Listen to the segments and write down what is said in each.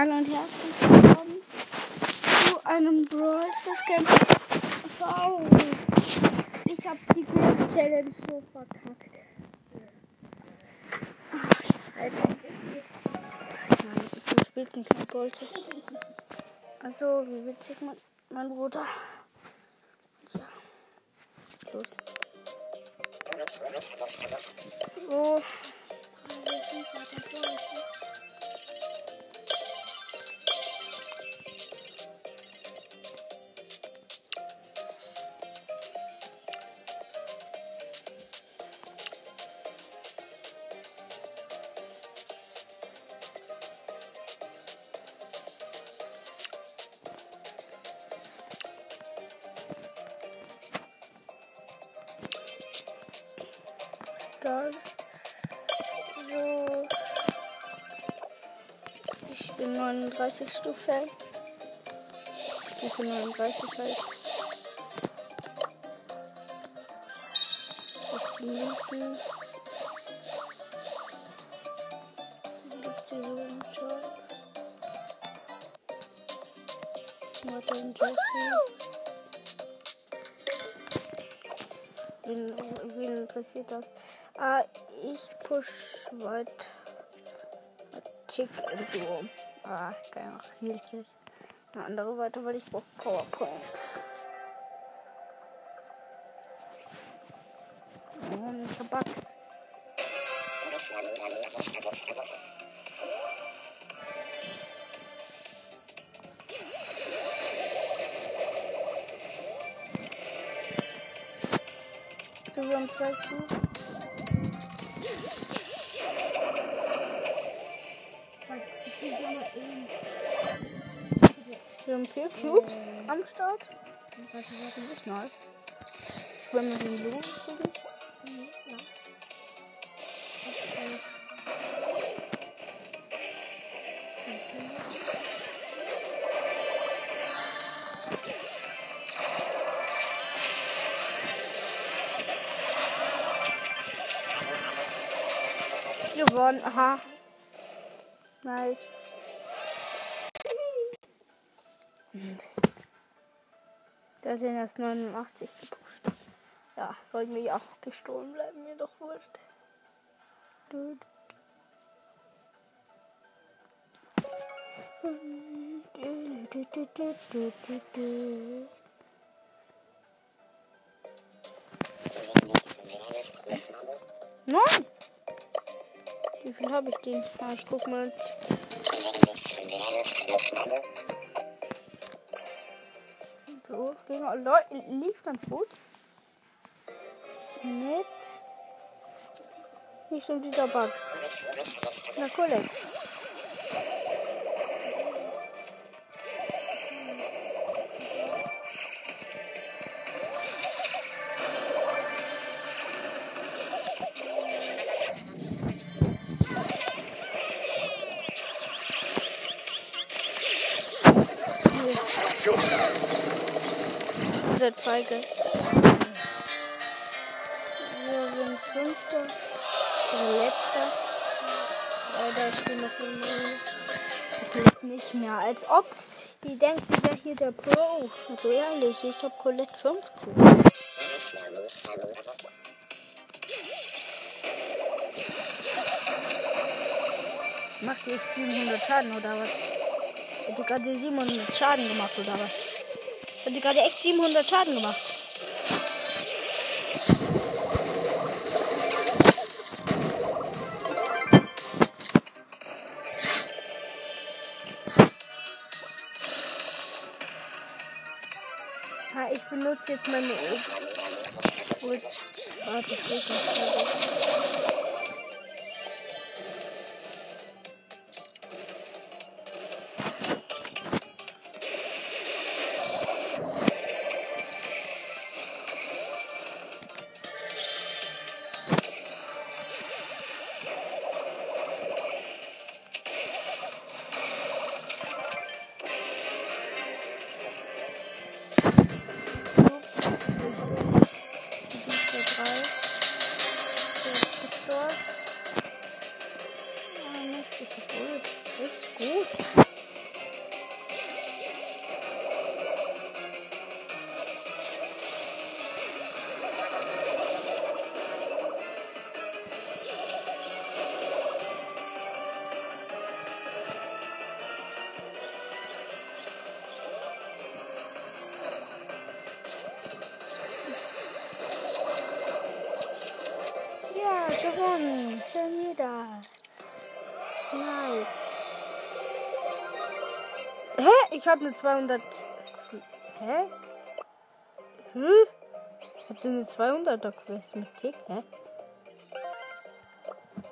Hallo und herzlich willkommen zu einem Brawl Stars Erfahrung. Ich habe die Growth Challenge so verkackt. Ach, Alter. Nein, du spielst nicht mehr Brawl Stars. Also, wie witzig, mein, mein Bruder. Tja. Los. So. 39 Stufe. Stufe 39 halt. 16 Münzen. Gibt's hier so einen Job? Martin Jesse. Wen, wen interessiert das? Ah, ich push weit. Tick in Duo. Ah, geil, noch hilfreich. Eine andere weiter, weil ich brauche Powerpoints. Und ich hab Bugs. Start. Das ist wirklich nice. Wollen wir den Blumen kriegen? Ja. Gewonnen. Aha. Nice. Der hat den erst 89 gepusht. Ja, sollten wir ja auch gestohlen bleiben, mir doch wurscht. Nein! Wie viel habe ich denn? Ah, ich guck mal. Gegner lief ganz gut. Mit. Nicht so dieser Bug. Na, cool. Cool, 100 Feige. Wir sind Fünfter. Der letzte. Leider, ich bin noch nicht, nicht mehr. Als ob. Die denken, ich wäre hier der Pro. Oh, so ehrlich, ich habe Colette 15. Macht ihr 700 Schaden oder was? Hätte gerade 700 Schaden gemacht oder was? Hat die gerade echt 700 Schaden gemacht? Ha, ich benutze jetzt meine Ult. Ich habe eine 200. Hä? Hm? Ich habe eine 200er Quest mit Tick. Hä?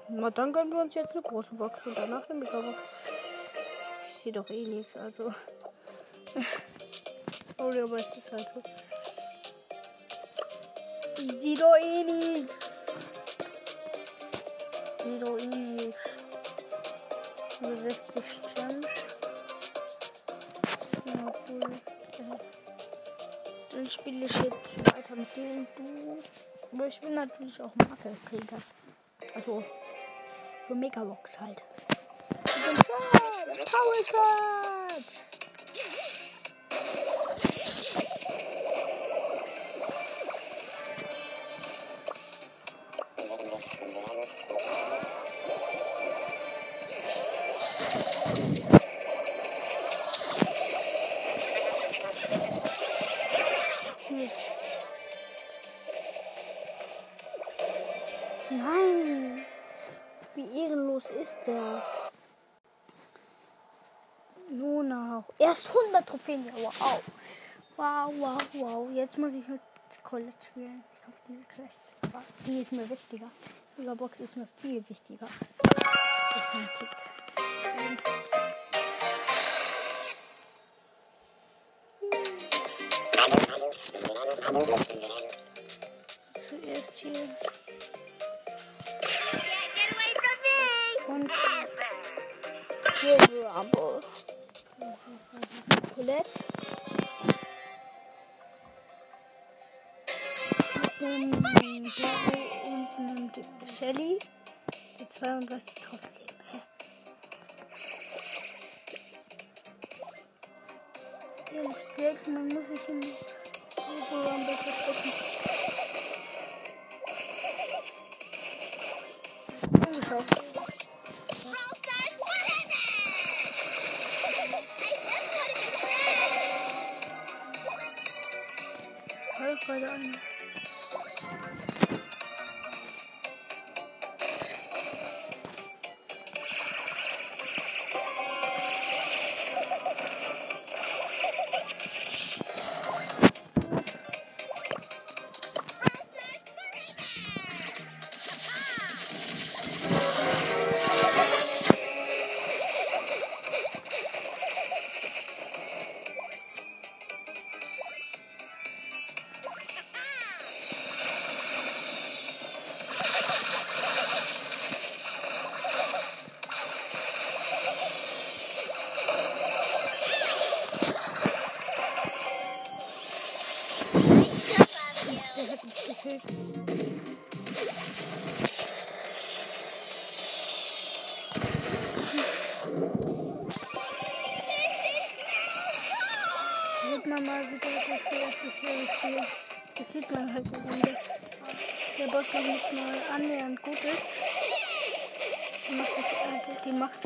Na, dann gönnen wir uns jetzt eine große Box und danach eine Megabox. Ich sehe doch eh nichts, also. Sorry, aber es ist halt so. Ich sehe doch eh nichts. Ich sehe doch eh nichts. Nur 60 Gems. Dann spiele ich jetzt weiter mit dem Duo. Aber ich will natürlich auch Marke kriegen. Also für Megabox halt. Und Shot! Power Shot! Ist der? Nur noch. Erst 100 Trophäen. Wow. Wow, wow, wow. Jetzt muss ich mit Colette spielen. Ich hoffe, diese Quest. Die ist mir wichtiger. Die Box ist mir viel wichtiger. Das ist ein. Deswegen- Zuerst hier. Colette. Mit einem Gary und einem Shelly. Die 32 drauf leben. Hä? Ehrlich gesagt, man muss sich in Super Rumble verstecken. Angeschaut. Man mal wieder, dass wir das ist wirklich viel. Das sieht man halt, wenn das der Boss noch nicht mal annähernd gut ist. Die macht das, also die macht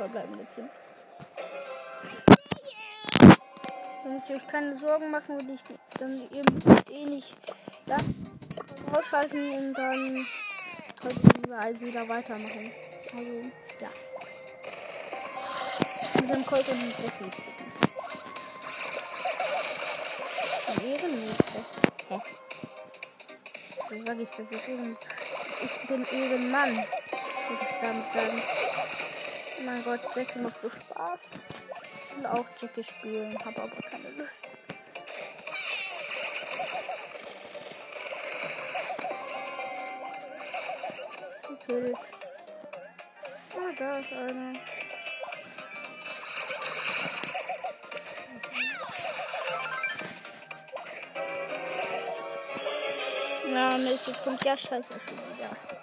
verbleibende ziehen. Wenn ich euch keine Sorgen machen würde ich dann müsst eh nicht ja, ausschalten und dann können wir also wieder weitermachen. Also, ja. Mit dem Colt und dem Jackie. Ehrenmädchen. Hä? So sag ich das. Ich bin Ehrenmann. Würde ich damit sagen. Mein Gott, Jackie macht so Spaß. Ich will auch Jackie spielen, habe aber keine Lust. Wild. Oh, ah, da ist einer. Na, Mist, jetzt kommt ja Scheiße schon wieder.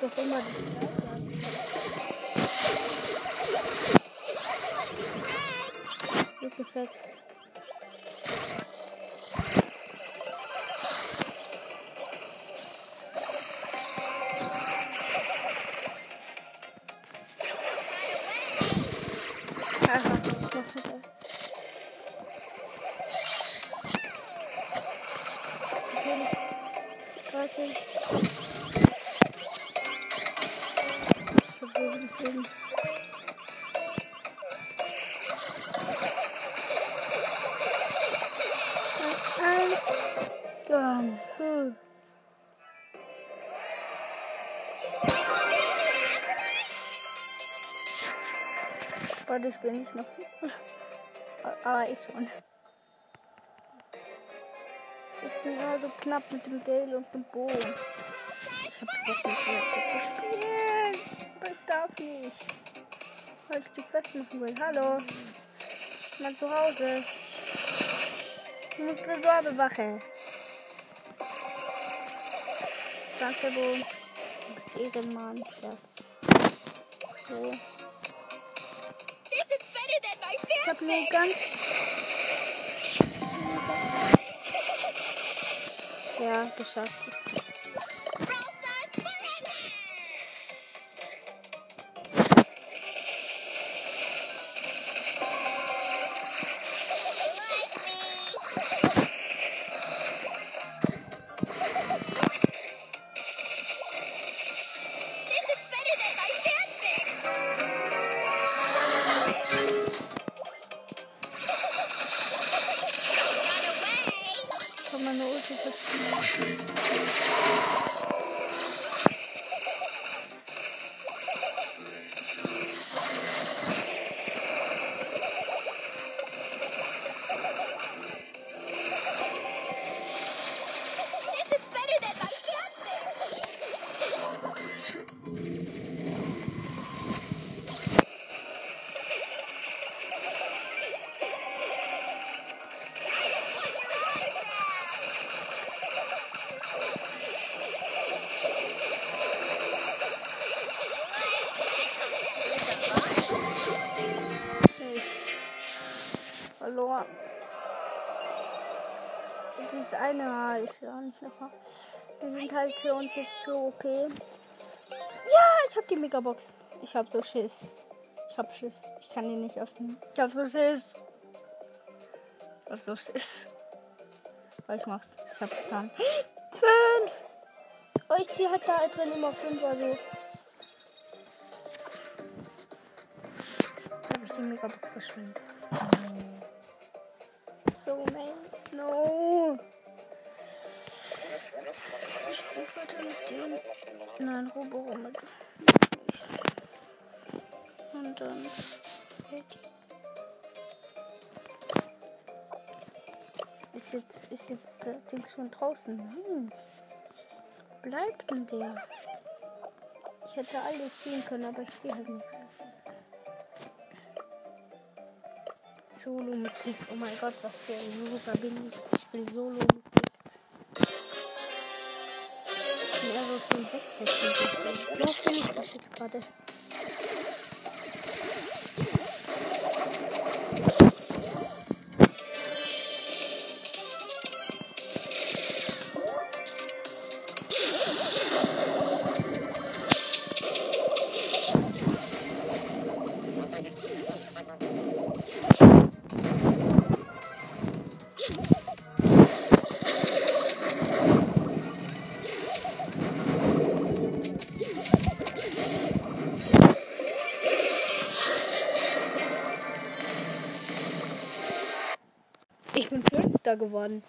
Doch immer die Gleiche. Wird Warte, ich bin nicht noch. Aber ich schon. Es ist mir so knapp mit dem Gale und dem Bogen. Ich hab Bock mit Gale zu. Aber ich darf nicht. Weil ich die Quest machen will. Hallo. Mein Zuhause. Ich muss Tresor bewachen. Danke, Bo. Du bist Eselmann. Scherz. So. Than my Ich hab nur fanfic. ganz. Ja, geschafft. Nochmal. Wir sind halt für uns jetzt so okay. Ja, ich hab die Megabox. Ich hab so Schiss. Ich hab Schiss. Ich kann die nicht öffnen. Ich hab so Schiss. Ich hab so Schiss. Aber ich mach's. Ich hab's getan. Fünf! Oh, ich ziehe halt da drin immer fünf, also. Habe ich die Megabox verschwindet. So, man. No. Weiter mit dem. Nein, Robo mit. Und dann. Ist jetzt, ist jetzt der Dings schon draußen? Nein. Bleibt denn der? Ich hätte alles ziehen können, aber ich sehe halt nichts. Solo mit. Oh mein Gott, was für ein Loser bin ich. Ich bin Solo mit Tick. Mehr so zum Wegsetzen. So finde ich gerade. Ich bin Fünfter geworden.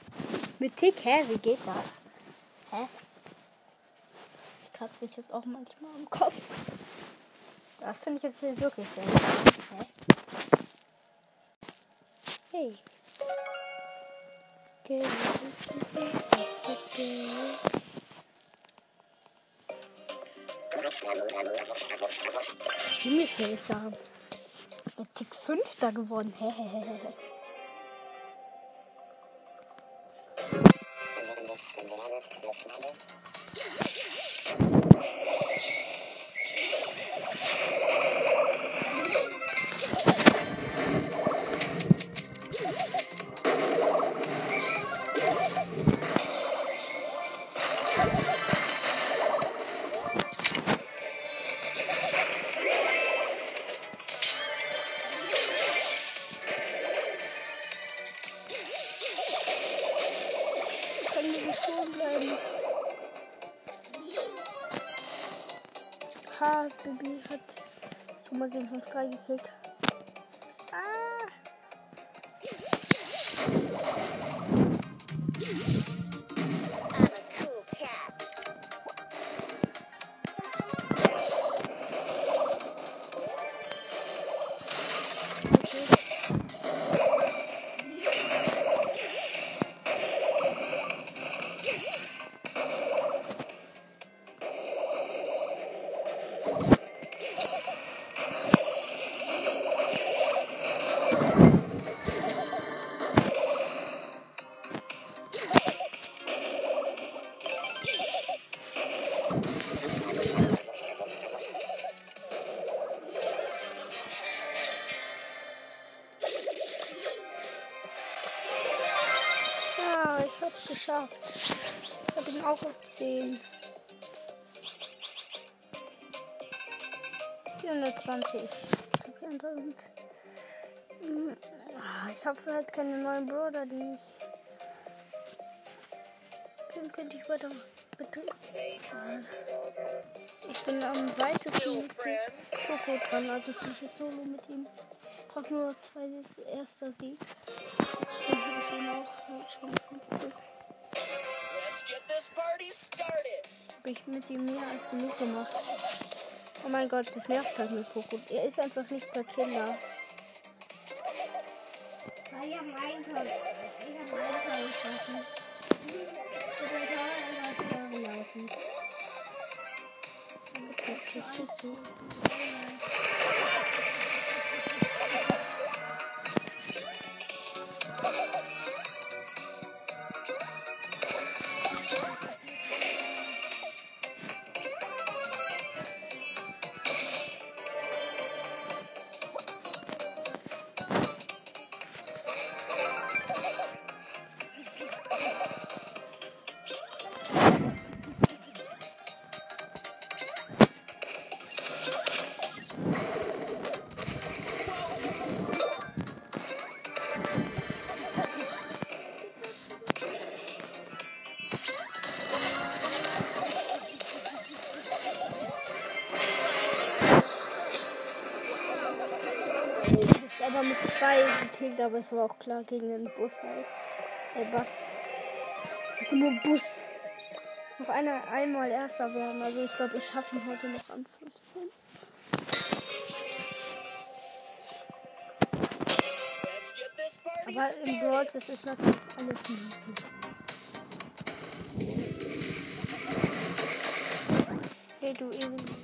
Mit Tick, hä? Wie geht das? Hä? Ich kratzt mich jetzt auch manchmal am Kopf. Das finde ich jetzt hier wirklich Hä? Hey. Ziemlich seltsam. Er tickt Fünfter geworden. Hehehehe. Können wir stehen bleiben? Ha, Baby hat Thomas den 5 gekillt. Geschafft. Ich hab ihn auch auf 10. 420. 4000. Hm, ah, Ich habe halt keine neuen Brother, die ich. Den könnte ich weiter bitte. Ich bin am weitesten mit Coco dran, also ich jetzt solo mit ihm. Braucht nur zwei erster Sieg. Dann habe ich ihn auch schon 15. Habe ich mit ihm mehr als genug gemacht. Oh mein Gott, das nervt halt mit Poco. Er ist einfach nicht der Killer. Ich hab meinen Kopf. Ich hab meinen Kopf geschossen. Ich bin toll einfach vorgelaufen. Ist gekillt, aber es war auch klar gegen den Bus halt. Äh, Bass. Es ist nur Bus. Noch einer, einmal erster werden. Also ich glaube, ich schaffe ihn heute noch an 15. Let's get this party Aber im Brawl ist natürlich alles möglich. Hey du eben.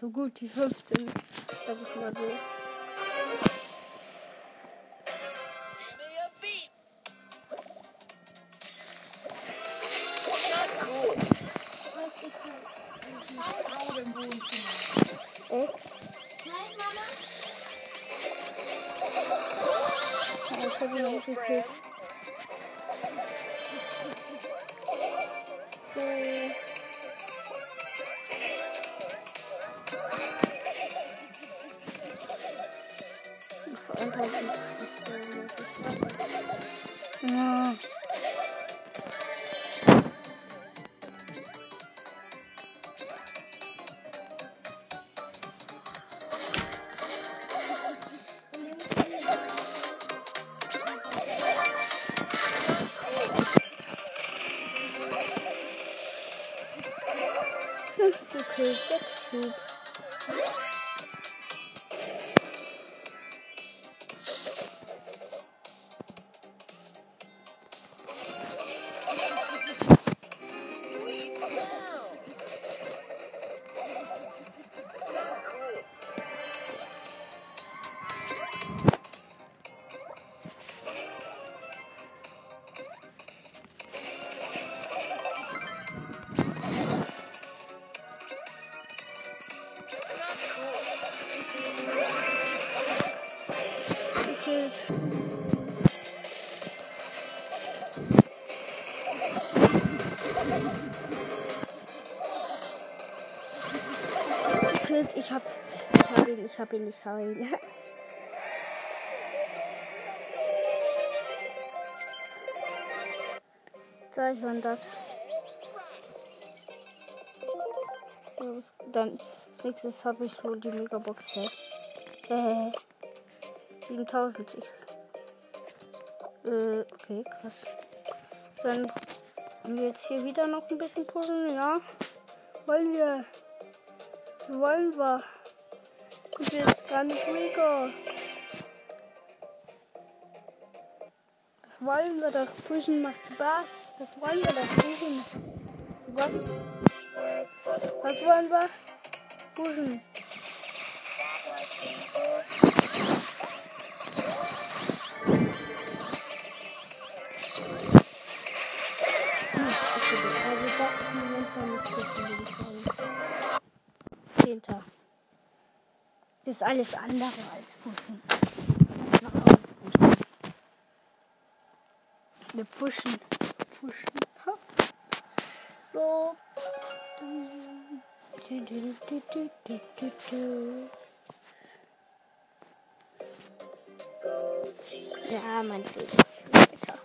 So gut wie 15. Sag ich mal so. Okay. Gekillt. Ich hab, ich hab ihn, ich hab ihn, ich hab ihn. Was- Dann nächstes habe ich wohl die Megabox. Äh, 7000. Ich, äh, okay, krass. Dann wir jetzt hier wieder noch ein bisschen puzzeln, ja. Wollen wir. Wir. Und jetzt dran Rico. Das wollen wir doch. Pushen macht Spaß. Das wollen wir doch. Pushen. Was wollen wir? Pushen. Zehnter. Ist alles andere als pushen. Wir pushen. Pushen. Ja, mein Fehler. Ist der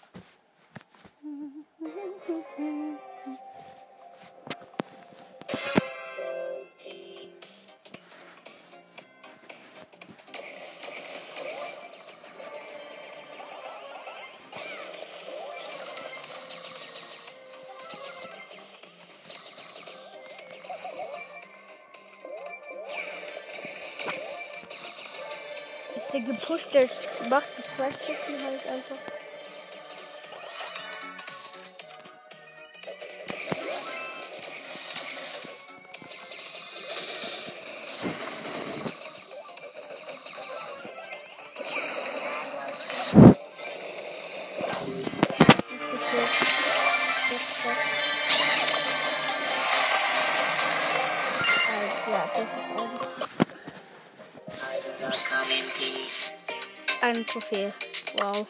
der macht die zwei Schüssen halt einfach. Ein Trophäe. Wow.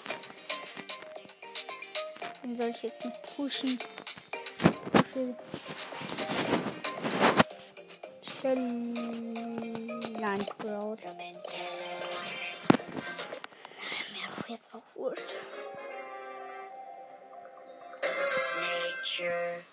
Den soll ich jetzt noch pushen. Für Stellland Sprout. Mir doch jetzt auch wurscht. Nature.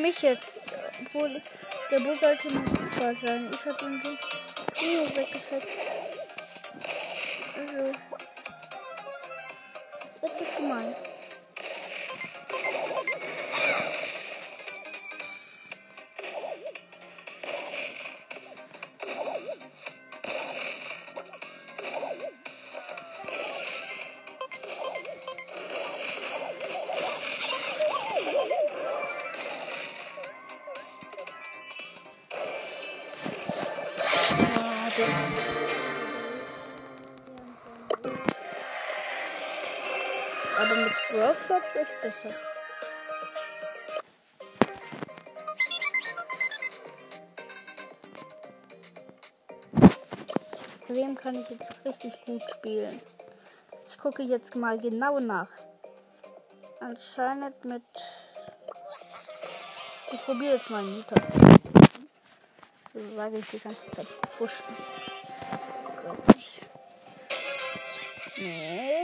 mich jetzt. Wo, der Bo sollte super sein. Ich hab ihn so oh, weggefetzt. Also. Das wird nicht gemein. Besser. Wem kann ich jetzt richtig gut spielen? Ich gucke jetzt mal genau nach. Anscheinend mit. Ich probiere jetzt mal Nita. So sage ich die ganze Zeit pfuschen. Ich weiß nicht. Mit.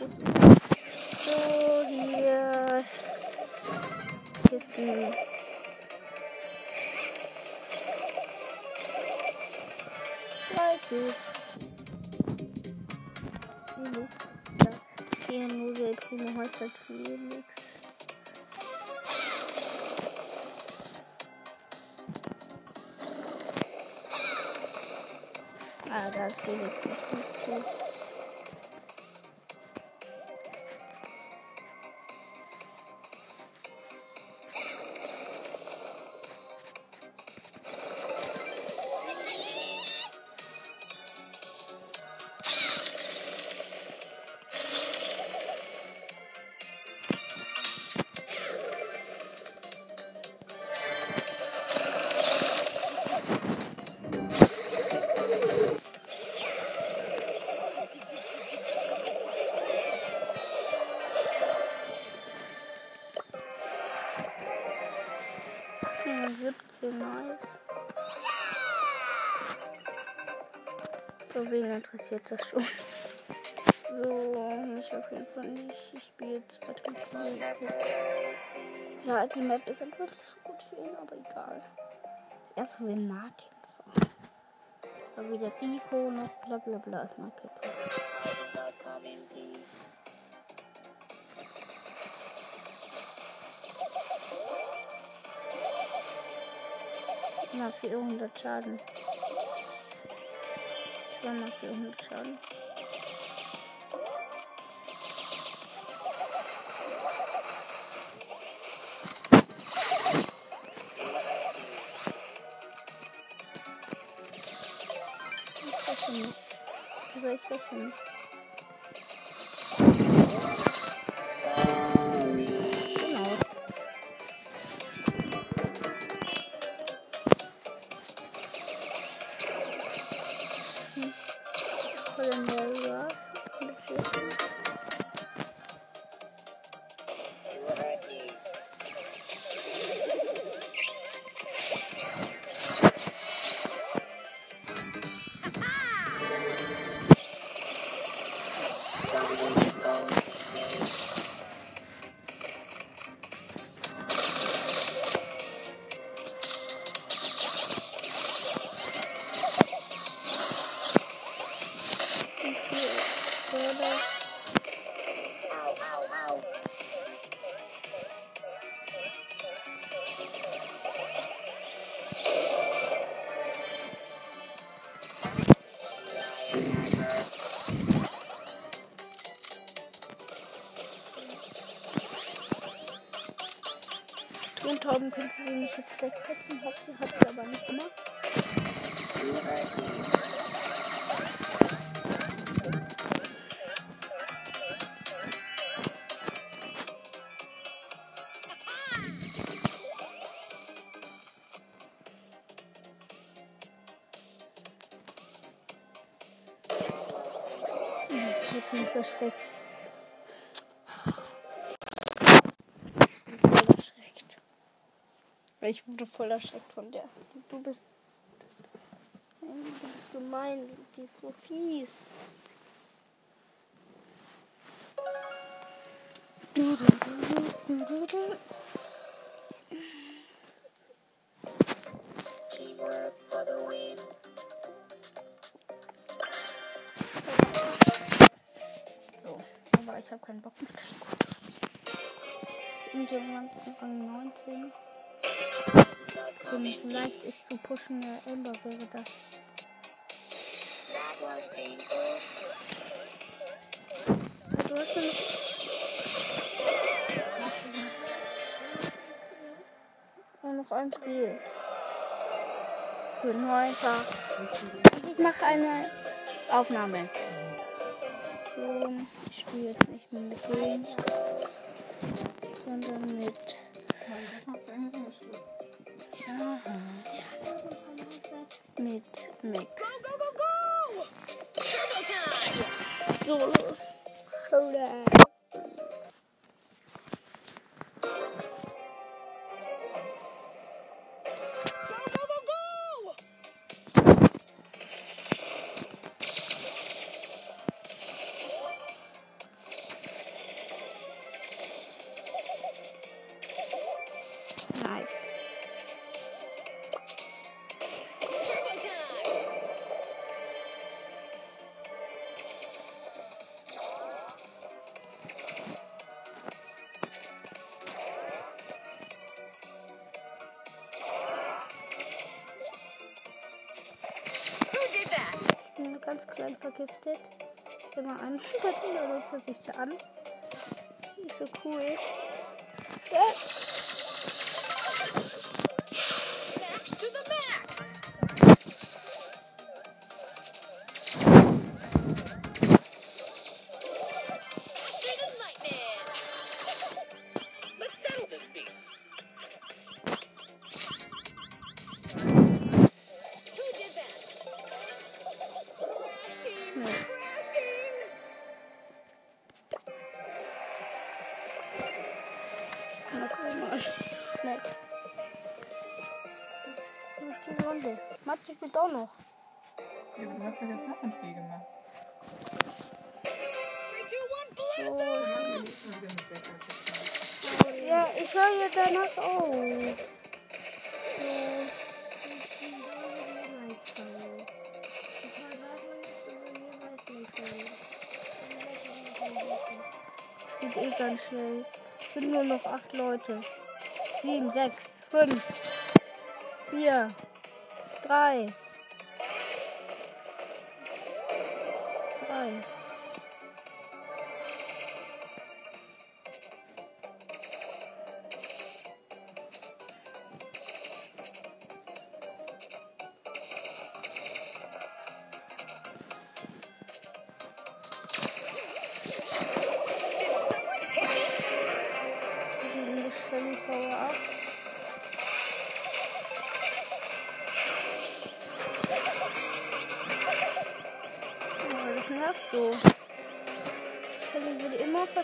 So, hier. Kisten. Ja. Hier nur der grüne Haushalt Felix. Ah, da ist Felix nicht gut. Interessiert das schon? So, mich auf jeden Fall nicht. Ich spiele jetzt Battlefield. Ja, die Map ist einfach nicht so gut für ihn, aber egal. Erst ein Nahkämpfer. Aber wieder Rico noch bla bla bla ist Nahkämpfer. Na, 400 Schaden. Schon mal 400 Schaden. Ich treffe nicht. Sie mich jetzt wegpetzen, hat sie, hat sie aber nicht gemacht. Ich tut mich erschreckt. Weil ich wurde voll erschreckt von der. Du bist. Du bist gemein. Die ist so fies. So, aber ich habe keinen Bock mit Und irgendwann Rang 19. Wenn es leicht ist zu pushen, der Ember wäre das. Du hast ja noch. Noch ein Spiel. Guten Morgen. Ich mache eine Aufnahme. So, ich spiele jetzt nicht mehr mit Green, sondern mit. Mit Max. Turbo time! Solo. Vergiftet. Immer ein Partner nutzt er sich an. Nicht so cool. Ja. Matze spielt auch noch. Ja, aber du hast doch jetzt noch ein Spiel gemacht. 3, 2, 1, blast So. Ja, ich höre jetzt danach auf. Geht eh ganz schnell. Es sind nur noch acht Leute. Sieben, sechs, fünf, vier, drei,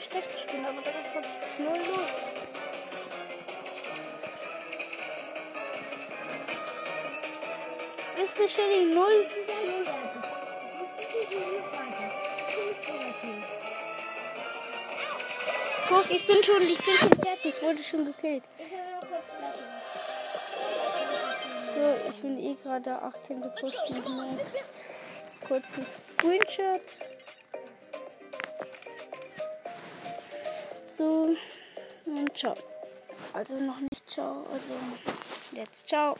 versteckt spielen, aber darauf hat jetzt null Lust. Ist die Shelly null? Guck, ich bin schon, ich bin schon fertig, ich wurde schon gekillt. So, ich bin eh gerade 18 gepusht mit Max. Kurzes Screenshot. Also noch nicht. Ciao, also jetzt. Ciao.